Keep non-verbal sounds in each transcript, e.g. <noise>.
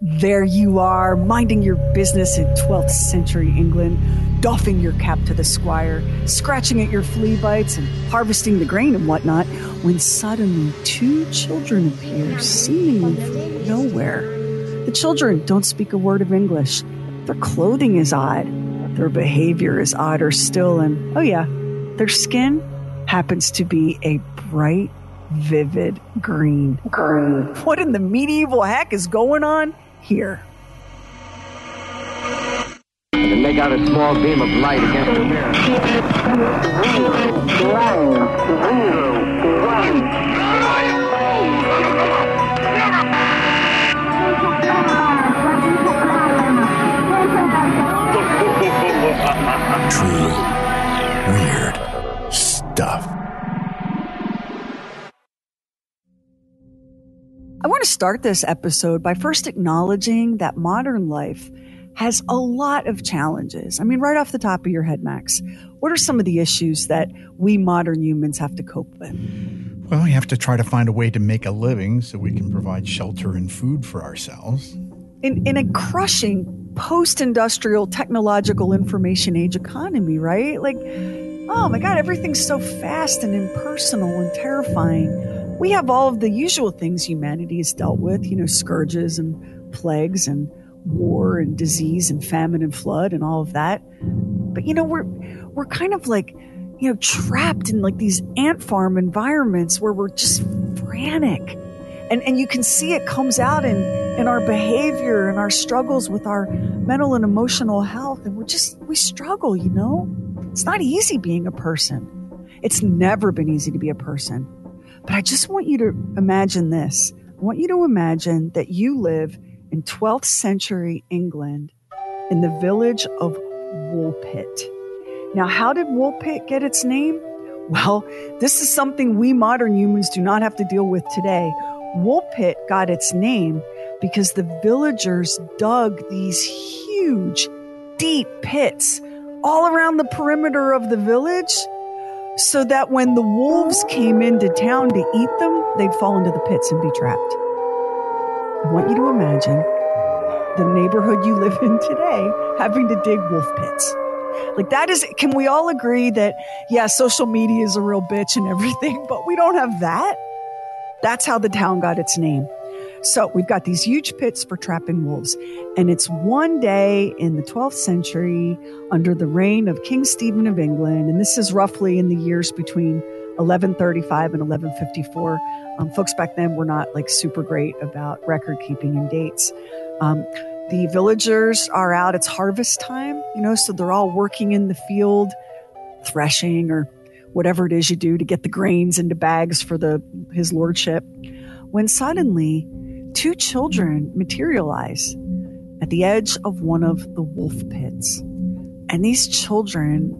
There you are, minding your business in 12th century England, doffing your cap to the squire, scratching at your flea bites, and harvesting the grain and whatnot, when suddenly two children appear, seemingly from nowhere. The children don't speak a word of English. Their clothing is odd. Their behavior is odder still, and oh, yeah, their skin happens to be a bright, vivid green. Green. What in the medieval heck is going on? Here. And make out a small beam of light against the mirror. Start this episode by first acknowledging that modern life has a lot of challenges. I mean, right off the top of your head, Max, what are some of the issues that we modern humans have to cope with? Well, we have to try to find a way to make a living so we can provide shelter and food for ourselves. In, in a crushing post industrial technological information age economy, right? Like, oh my God, everything's so fast and impersonal and terrifying we have all of the usual things humanity has dealt with, you know, scourges and plagues and war and disease and famine and flood and all of that. But you know, we're we're kind of like, you know, trapped in like these ant farm environments where we're just frantic. And and you can see it comes out in in our behavior and our struggles with our mental and emotional health and we're just we struggle, you know? It's not easy being a person. It's never been easy to be a person. But I just want you to imagine this. I want you to imagine that you live in 12th century England in the village of Woolpit. Now, how did Woolpit get its name? Well, this is something we modern humans do not have to deal with today. Woolpit got its name because the villagers dug these huge, deep pits all around the perimeter of the village so that when the wolves came into town to eat them, they'd fall into the pits and be trapped. I want you to imagine the neighborhood you live in today having to dig wolf pits. Like that is, can we all agree that, yeah, social media is a real bitch and everything, <laughs> but we don't have that? That's how the town got its name. So we've got these huge pits for trapping wolves. And it's one day in the 12th century under the reign of King Stephen of England. And this is roughly in the years between 1135 and 1154. Um, folks back then were not like super great about record keeping and dates. Um, the villagers are out. It's harvest time, you know, so they're all working in the field, threshing or whatever it is you do to get the grains into bags for the his lordship. When suddenly two children materialize at the edge of one of the wolf pits. And these children,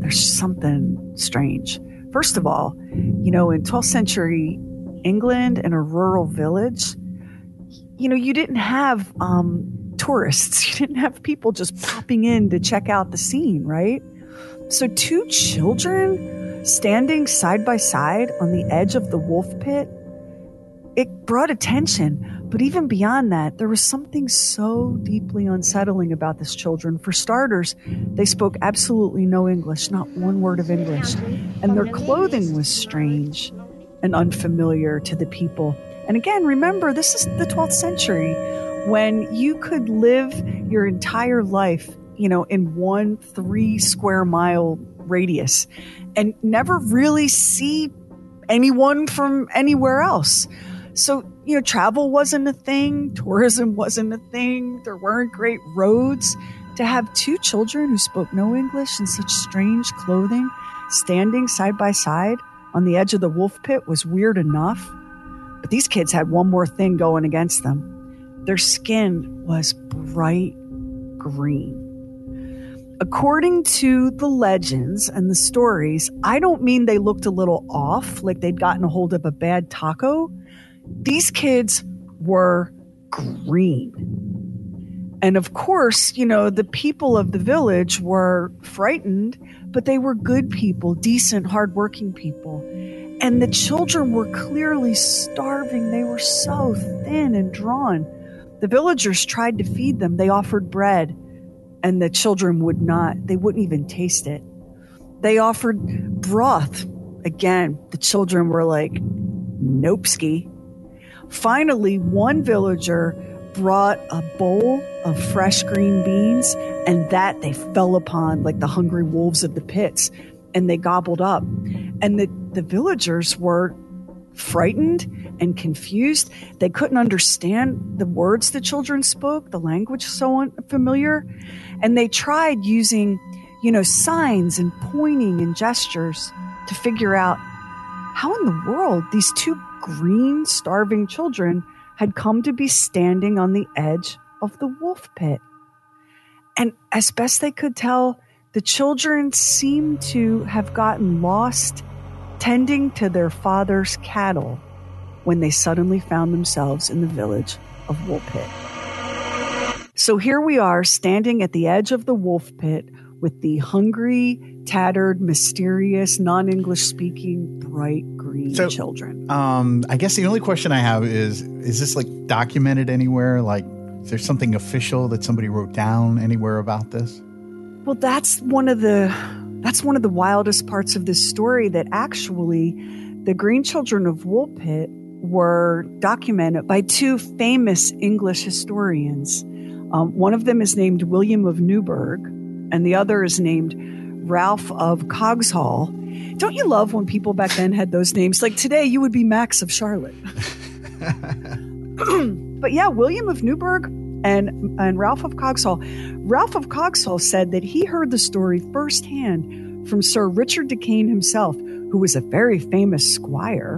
there's something strange. First of all, you know, in 12th century England in a rural village, you know, you didn't have um, tourists, <laughs> you didn't have people just popping in to check out the scene, right? So, two children standing side by side on the edge of the wolf pit it brought attention. But even beyond that, there was something so deeply unsettling about this children. For starters, they spoke absolutely no English, not one word of English. And their clothing was strange and unfamiliar to the people. And again, remember, this is the 12th century when you could live your entire life, you know, in one three square mile radius and never really see anyone from anywhere else. So, you know, travel wasn't a thing, tourism wasn't a thing, there weren't great roads. To have two children who spoke no English in such strange clothing standing side by side on the edge of the wolf pit was weird enough. But these kids had one more thing going against them their skin was bright green. According to the legends and the stories, I don't mean they looked a little off, like they'd gotten a hold of a bad taco. These kids were green. And of course, you know, the people of the village were frightened, but they were good people, decent, hardworking people. And the children were clearly starving. They were so thin and drawn. The villagers tried to feed them. They offered bread, and the children would not. They wouldn't even taste it. They offered broth. Again, the children were like, nope ski. Finally, one villager brought a bowl of fresh green beans, and that they fell upon like the hungry wolves of the pits, and they gobbled up. And the, the villagers were frightened and confused. They couldn't understand the words the children spoke, the language so unfamiliar. And they tried using, you know, signs and pointing and gestures to figure out how in the world these two green, starving children had come to be standing on the edge of the wolf pit. And as best they could tell, the children seemed to have gotten lost tending to their father's cattle when they suddenly found themselves in the village of Woolpit. So here we are standing at the edge of the wolf pit with the hungry, tattered, mysterious, non English speaking, bright green So- children. Um, I guess the only question I have is: Is this like documented anywhere? Like, is there something official that somebody wrote down anywhere about this? Well, that's one of the that's one of the wildest parts of this story that actually the Green Children of Woolpit were documented by two famous English historians. Um, one of them is named William of Newburgh, and the other is named Ralph of Coggeshall. Don't you love when people back then had those names? Like today, you would be Max of Charlotte. <laughs> <clears throat> but yeah, William of Newburgh and and Ralph of Coggeshall. Ralph of Coggeshall said that he heard the story firsthand from Sir Richard de Caen himself, who was a very famous squire,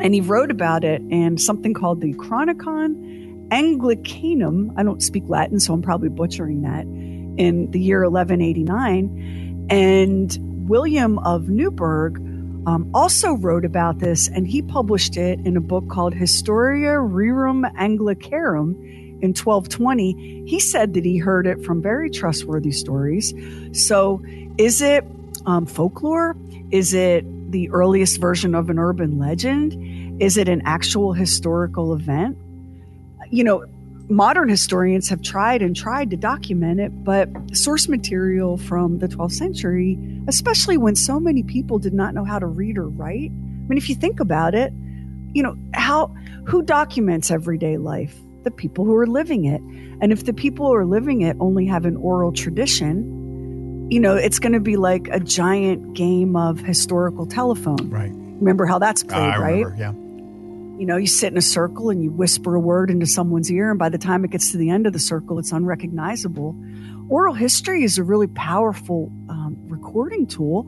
and he wrote about it in something called the Chronicon Anglicanum. I don't speak Latin, so I'm probably butchering that. In the year 1189, and William of Newburgh um, also wrote about this, and he published it in a book called Historia Rerum Anglicarum in 1220. He said that he heard it from very trustworthy stories. So, is it um, folklore? Is it the earliest version of an urban legend? Is it an actual historical event? You know, modern historians have tried and tried to document it, but source material from the 12th century, especially when so many people did not know how to read or write. I mean, if you think about it, you know, how who documents everyday life? The people who are living it. And if the people who are living it only have an oral tradition, you know, it's going to be like a giant game of historical telephone. Right. Remember how that's ah, played, I right? remember. Yeah. You know, you sit in a circle and you whisper a word into someone's ear, and by the time it gets to the end of the circle, it's unrecognizable. Oral history is a really powerful um, recording tool.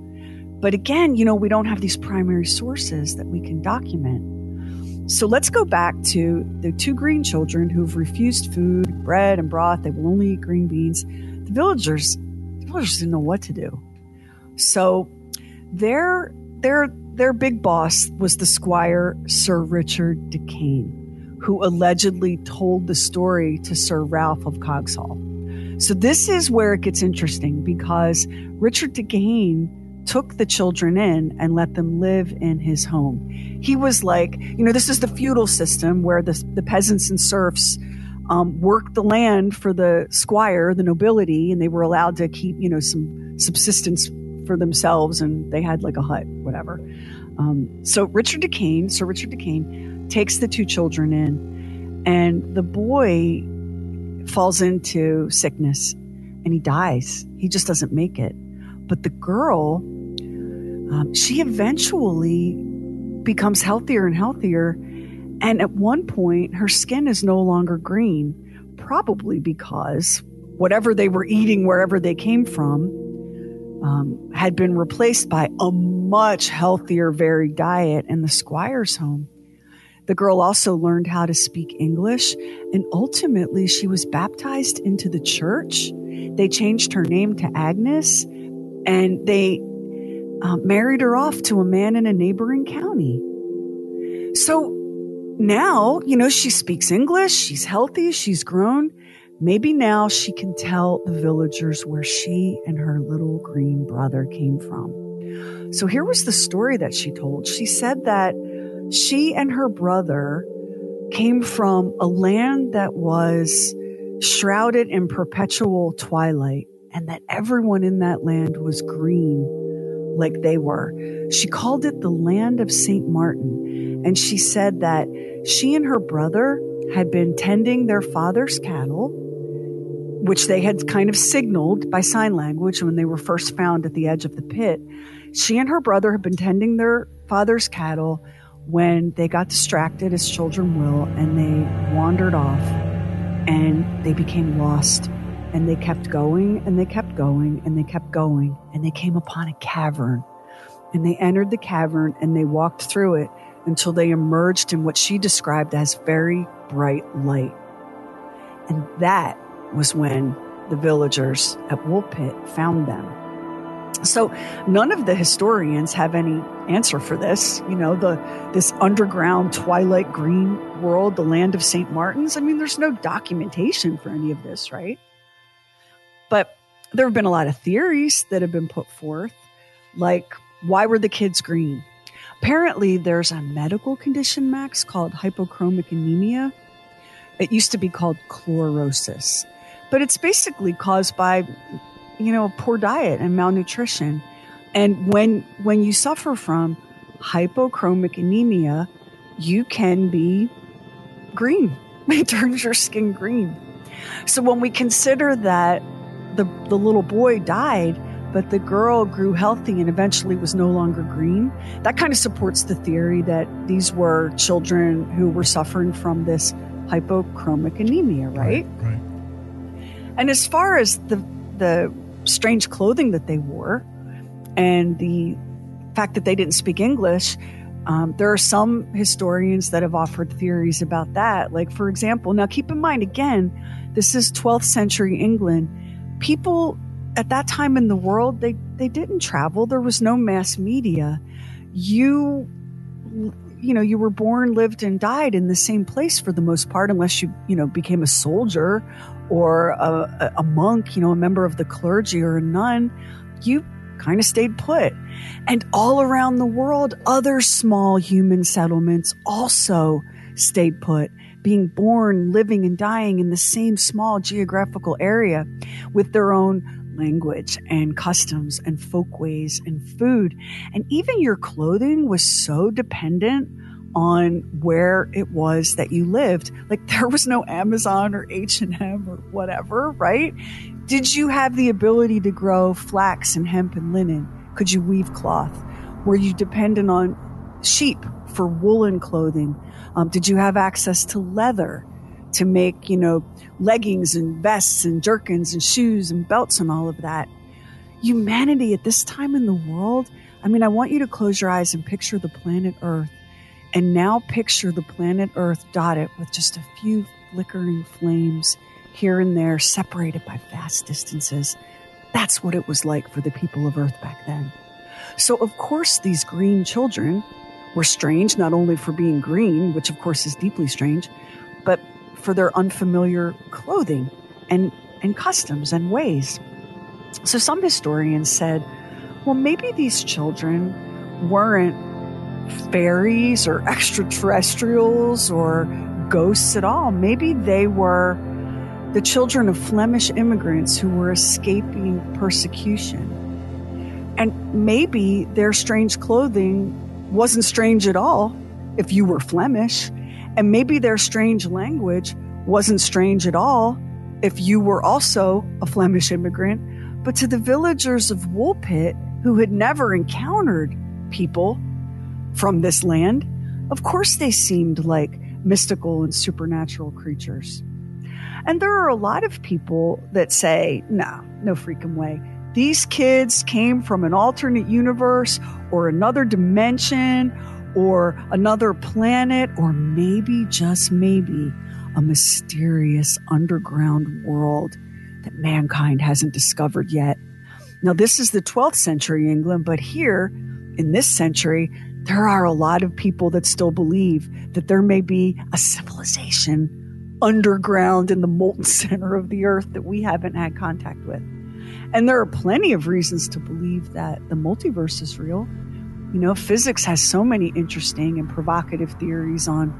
But again, you know, we don't have these primary sources that we can document. So let's go back to the two green children who've refused food, bread, and broth. They will only eat green beans. The villagers, the villagers didn't know what to do. So their their their big boss was the squire Sir Richard de Caen, who allegedly told the story to Sir Ralph of Coggeshall. So this is where it gets interesting because Richard de Caen took the children in and let them live in his home. He was like, you know, this is the feudal system where the, the peasants and serfs um, worked the land for the squire, the nobility, and they were allowed to keep, you know, some subsistence for themselves and they had like a hut, whatever. Um, so Richard de Caen, Sir Richard de Caen, takes the two children in, and the boy falls into sickness and he dies. He just doesn't make it. But the girl, um, she eventually becomes healthier and healthier. And at one point, her skin is no longer green, probably because whatever they were eating wherever they came from um, had been replaced by a much healthier, varied diet in the squire's home. The girl also learned how to speak English, and ultimately, she was baptized into the church. They changed her name to Agnes, and they uh, married her off to a man in a neighboring county. So now, you know, she speaks English, she's healthy, she's grown. Maybe now she can tell the villagers where she and her little green brother came from. So here was the story that she told. She said that she and her brother came from a land that was shrouded in perpetual twilight and that everyone in that land was green like they were. She called it the land of St. Martin. And she said that she and her brother had been tending their father's cattle, which they had kind of signaled by sign language when they were first found at the edge of the pit. She and her brother had been tending their father's cattle when they got distracted, as children will, and they wandered off and they became lost. And they kept going and they kept going and they kept going and they came upon a cavern. And they entered the cavern and they walked through it until they emerged in what she described as very bright light. And that was when the villagers at Woolpit found them. So none of the historians have any answer for this. You know, the this underground twilight green world, the land of St. Martin's. I mean, there's no documentation for any of this, right? But there have been a lot of theories that have been put forth, like why were the kids green? Apparently, there's a medical condition, Max, called hypochromic anemia. It used to be called chlorosis, but it's basically caused by you know, poor diet and malnutrition. And when when you suffer from hypochromic anemia, you can be green. <laughs> It turns your skin green. So when we consider that the the little boy died, but the girl grew healthy and eventually was no longer green, that kind of supports the theory that these were children who were suffering from this hypochromic anemia, right? Right. right. And as far as the the strange clothing that they wore and the fact that they didn't speak English. Um, there are some historians that have offered theories about that. Like, for example, now keep in mind, again, this is 12th century England. People at that time in the world, they, they didn't travel. There was no mass media. You, you know, you were born, lived, and died in the same place for the most part, unless you, you know, became a soldier or a, a monk, you know, a member of the clergy or a nun, you kind of stayed put. And all around the world, other small human settlements also stayed put, being born, living, and dying in the same small geographical area with their own language and customs and folkways and food. And even your clothing was so dependent on where it was that you lived. Like there was no Amazon or H&M or whatever, right? Did you have the ability to grow flax and hemp and linen? Could you weave cloth? Were you dependent on sheep for woolen clothing? Um, did you have access to leather to make, you know, leggings and vests and jerkins and shoes and belts and all of that? Humanity at this time in the world, I mean, I want you to close your eyes and picture the planet Earth and now picture the planet Earth dotted with just a few flickering flames here and there, separated by vast distances. That's what it was like for the people of Earth back then. So, of course, these green children were strange, not only for being green, which of course is deeply strange, but for their unfamiliar clothing and, and customs and ways. So, some historians said, well, maybe these children weren't fairies or extraterrestrials or ghosts at all. Maybe they were the children of Flemish immigrants who were escaping persecution. And maybe their strange clothing wasn't strange at all if you were Flemish. And maybe their strange language wasn't strange at all if you were also a Flemish immigrant. But to the villagers of Woolpit who had never encountered people from this land, of course they seemed like mystical and supernatural creatures. And there are a lot of people that say, no, no freaking way. These kids came from an alternate universe or another dimension or another planet or maybe, just maybe, a mysterious underground world that mankind hasn't discovered yet. Now, this is the 12th century England, but here in this century, there are a lot of people that still believe that there may be a civilization underground in the molten <laughs> center of the earth that we haven't had contact with. And there are plenty of reasons to believe that the multiverse is real. You know, physics has so many interesting and provocative theories on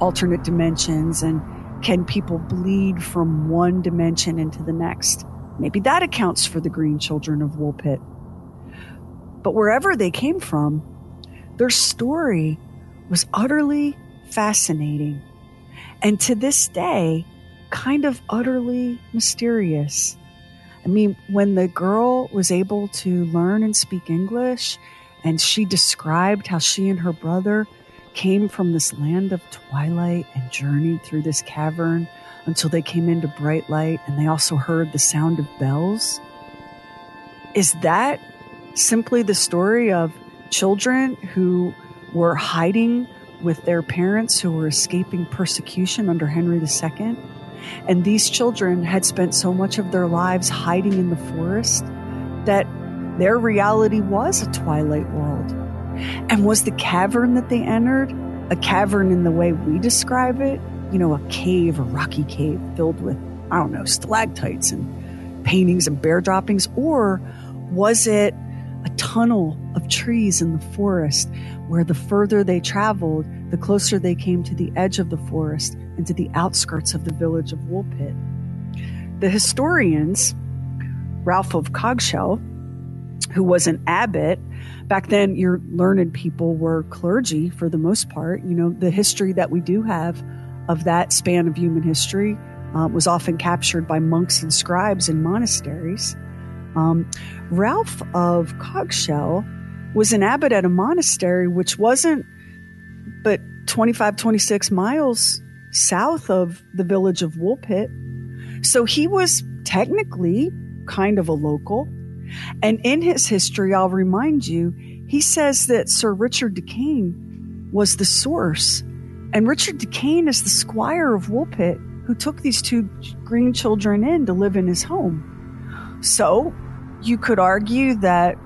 alternate dimensions and can people bleed from one dimension into the next? Maybe that accounts for the green children of Woolpit. But wherever they came from, their story was utterly fascinating. And to this day, kind of utterly mysterious. I mean, when the girl was able to learn and speak English, and she described how she and her brother came from this land of twilight and journeyed through this cavern until they came into bright light and they also heard the sound of bells. Is that simply the story of children who were hiding with their parents who were escaping persecution under Henry II? And these children had spent so much of their lives hiding in the forest that their reality was a twilight world. And was the cavern that they entered a cavern in the way we describe it? You know, a cave, a rocky cave filled with, I don't know, stalactites and paintings and bear droppings? Or was it a tunnel of trees in the forest where the further they traveled, the closer they came to the edge of the forest and to the outskirts of the village of Woolpit. The historians, Ralph of Coggeshall, who was an abbot, back then your learned people were clergy for the most part. You know, the history that we do have of that span of human history uh, was often captured by monks and scribes in monasteries. Um, Ralph of Coggeshall was an abbot at a monastery which wasn't but 25, 26 miles south of the village of Woolpit. So he was technically kind of a local. And in his history, I'll remind you, he says that Sir Richard de Caen was the source. And Richard de Caen is the squire of Woolpit who took these two green children in to live in his home. So you could argue that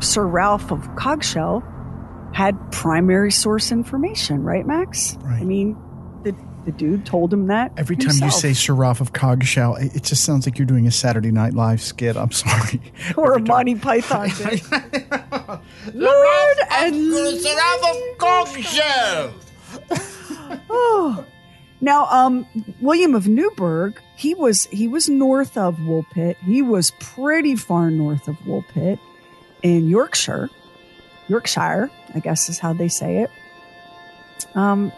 Sir Ralph of Coggeshall had primary source information, right, Max? Right. I mean, the, the dude told him that. Every time himself. you say Sir Ralph of Coggeshall, it it just sounds like you're doing a Saturday Night Live skit. I'm sorry. <laughs> or a Monty Python <laughs> bit. Lord and Sir Ralph of Coggeshall. <laughs> oh. Now, um, William of Newburgh, he was he was north of Woolpit. He was pretty far north of Woolpit in Yorkshire. Yorkshire, I guess is how they say it. Um,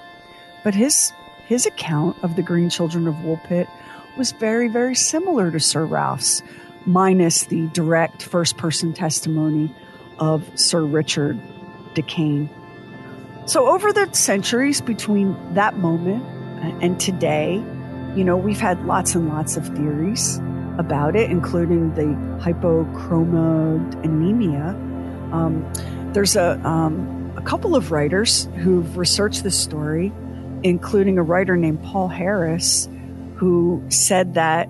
but his his account of the Green Children of Woolpit was very, very similar to Sir Ralph's, minus the direct first person testimony of Sir Richard de Caen. So, over the centuries between that moment and today, you know, we've had lots and lots of theories about it, including the hypochromanemia. Um, there's a, um, a couple of writers who've researched this story, including a writer named Paul Harris, who said that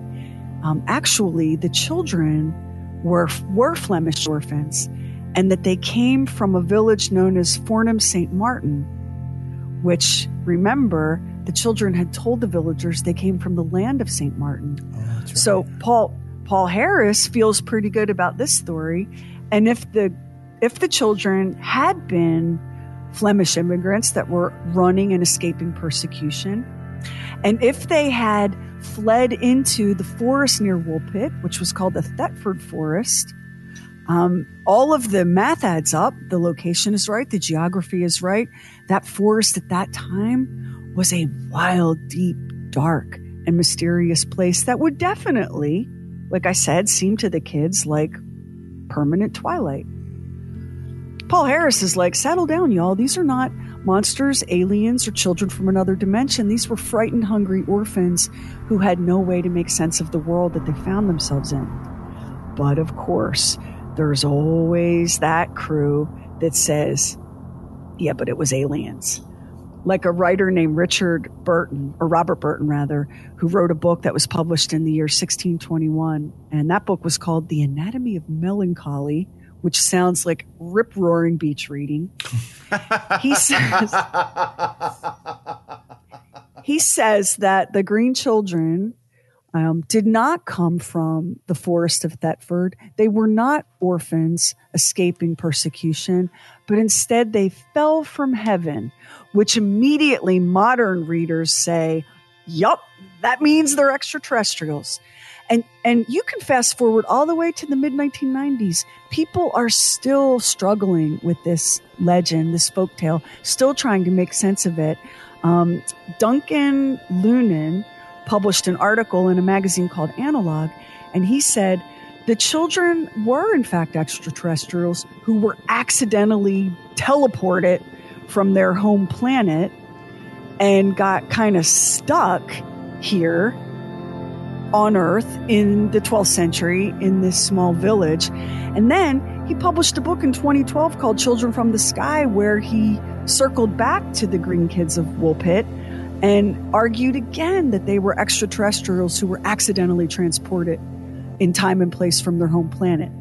um, actually the children were, were Flemish orphans and that they came from a village known as Fornham St. Martin, which, remember, the children had told the villagers they came from the land of St. Martin. So Paul Paul Harris feels pretty good about this story, and if the if the children had been Flemish immigrants that were running and escaping persecution, and if they had fled into the forest near Woolpit, which was called the Thetford Forest, um, all of the math adds up. The location is right. The geography is right. That forest at that time was a wild, deep, dark, and mysterious place that would definitely, like I said, seem to the kids like permanent twilight. Paul Harris is like, settle down, y'all. These are not monsters, aliens, or children from another dimension. These were frightened, hungry orphans who had no way to make sense of the world that they found themselves in. But of course, there's always that crew that says, yeah, but it was aliens. Like a writer named Richard Burton, or Robert Burton rather, who wrote a book that was published in the year 1621. And that book was called The Anatomy of Melancholy, which sounds like rip roaring beach reading. he <laughs> says, he says that the green children um, did not come from the forest of Thetford. They were not orphans escaping persecution, but instead they fell from heaven, which immediately modern readers say, yup, that means they're extraterrestrials. And, and you can fast forward all the way to the mid 1990s. People are still struggling with this legend, this folk tale, still trying to make sense of it. Um, Duncan Lunan published an article in a magazine called Analog, and he said the children were, in fact, extraterrestrials who were accidentally teleported from their home planet and got kind of stuck here on Earth in the 12th century in this small village. And then he published a book in 2012 called Children from the Sky, where he circled back to the Green Kids of Woolpit and argued again that they were extraterrestrials who were accidentally transported in time and place from their home planet.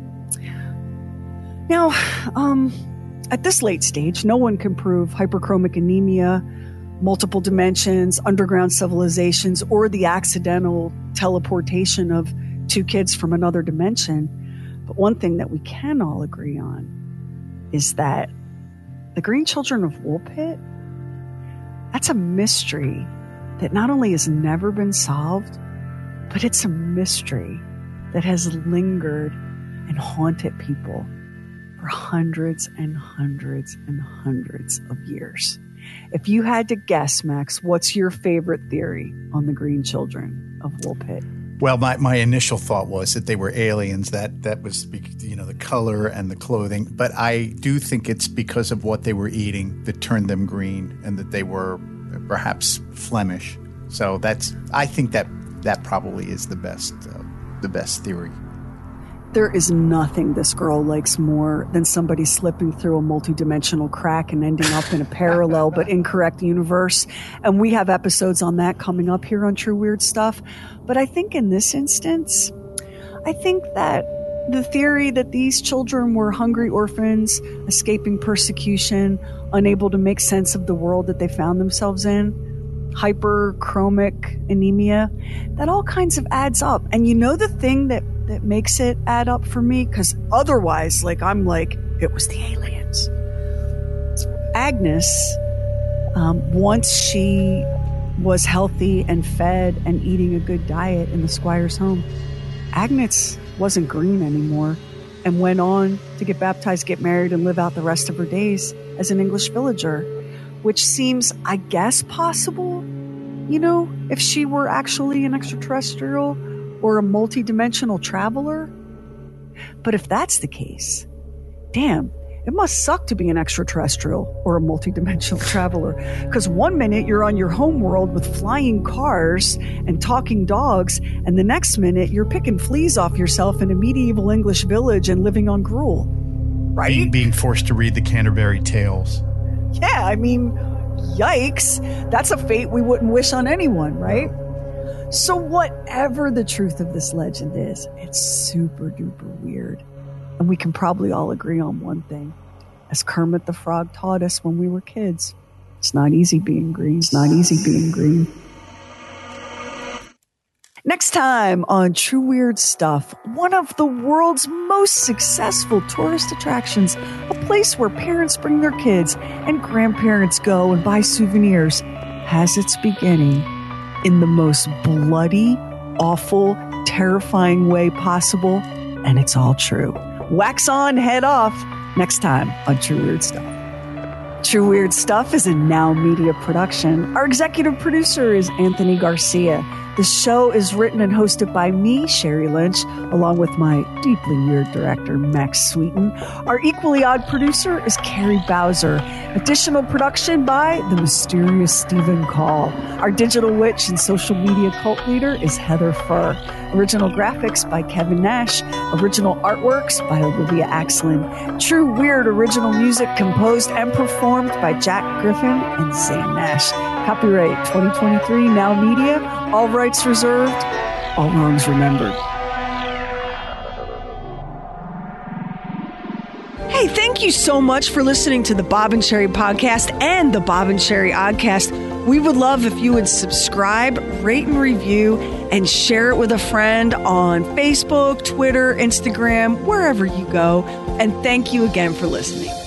Now, um, at this late stage, no one can prove hyperchromic anemia, multiple dimensions, underground civilizations, or the accidental teleportation of two kids from another dimension. But one thing that we can all agree on is that the Green Children of Woolpit, that's a mystery that not only has never been solved, but it's a mystery that has lingered and haunted people for hundreds and hundreds and hundreds of years. If you had to guess, Max, what's your favorite theory on the Green Children of Woolpit? Well, my, my initial thought was that they were aliens. That that was you know the color and the clothing, but I do think it's because of what they were eating that turned them green, and that they were perhaps Flemish. So that's I think that that probably is the best uh, the best theory. There is nothing this girl likes more than somebody slipping through a multidimensional crack and ending up in a parallel but <laughs> incorrect universe. And we have episodes on that coming up here on True Weird Stuff. But I think in this instance, I think that the theory that these children were hungry orphans, escaping persecution, unable to make sense of the world that they found themselves in, hyperchromic anemia, that all kinds of adds up. And you know the thing that that makes it add up for me because otherwise, like, I'm like, it was the aliens. Agnes, um, once she was healthy and fed and eating a good diet in the squire's home, Agnes wasn't green anymore and went on to get baptized, get married, and live out the rest of her days as an English villager, which seems, I guess, possible. You know, if she were actually an extraterrestrial or a multidimensional traveler? But if that's the case, damn, it must suck to be an extraterrestrial or a multidimensional <laughs> traveler. Because one minute you're on your home world with flying cars and talking dogs, and the next minute you're picking fleas off yourself in a medieval English village and living on gruel. Right? Being, being forced to read the Canterbury Tales. Yeah, I mean, yikes. That's a fate we wouldn't wish on anyone, right? So, whatever the truth of this legend is, it's super duper weird. And we can probably all agree on one thing. As Kermit the Frog taught us when we were kids, it's not easy being green. It's not easy being green. Next time on True Weird Stuff, one of the world's most successful tourist attractions, a place where parents bring their kids and grandparents go and buy souvenirs, has its beginning in the most bloody, awful, terrifying way possible. And it's all true. Wax on, head off next time on True Weird Stuff. True Weird Stuff is a Now Media production. Our executive producer is Anthony Garcia. The show is written and hosted by me, Sheri Lynch, along with my deeply weird director, Max Sweeten. Our equally odd producer is Carrie Bowser. Additional production by the mysterious Stephen Call. Our digital witch and social media cult leader is Heather Furr. Original graphics by Kevin Nash. Original artworks by Olivia Axlin. True Weird original music composed and performed by Jack Griffin and Zane Nash. Copyright 2023 Now Media. All rights reserved. All wrongs remembered. Hey, thank you so much for listening to the Bob and Sheri podcast and the Bob and Sheri Oddcast We would love if you would subscribe, rate, and review, and share it with a friend on Facebook, Twitter, Instagram, wherever you go. And thank you again for listening.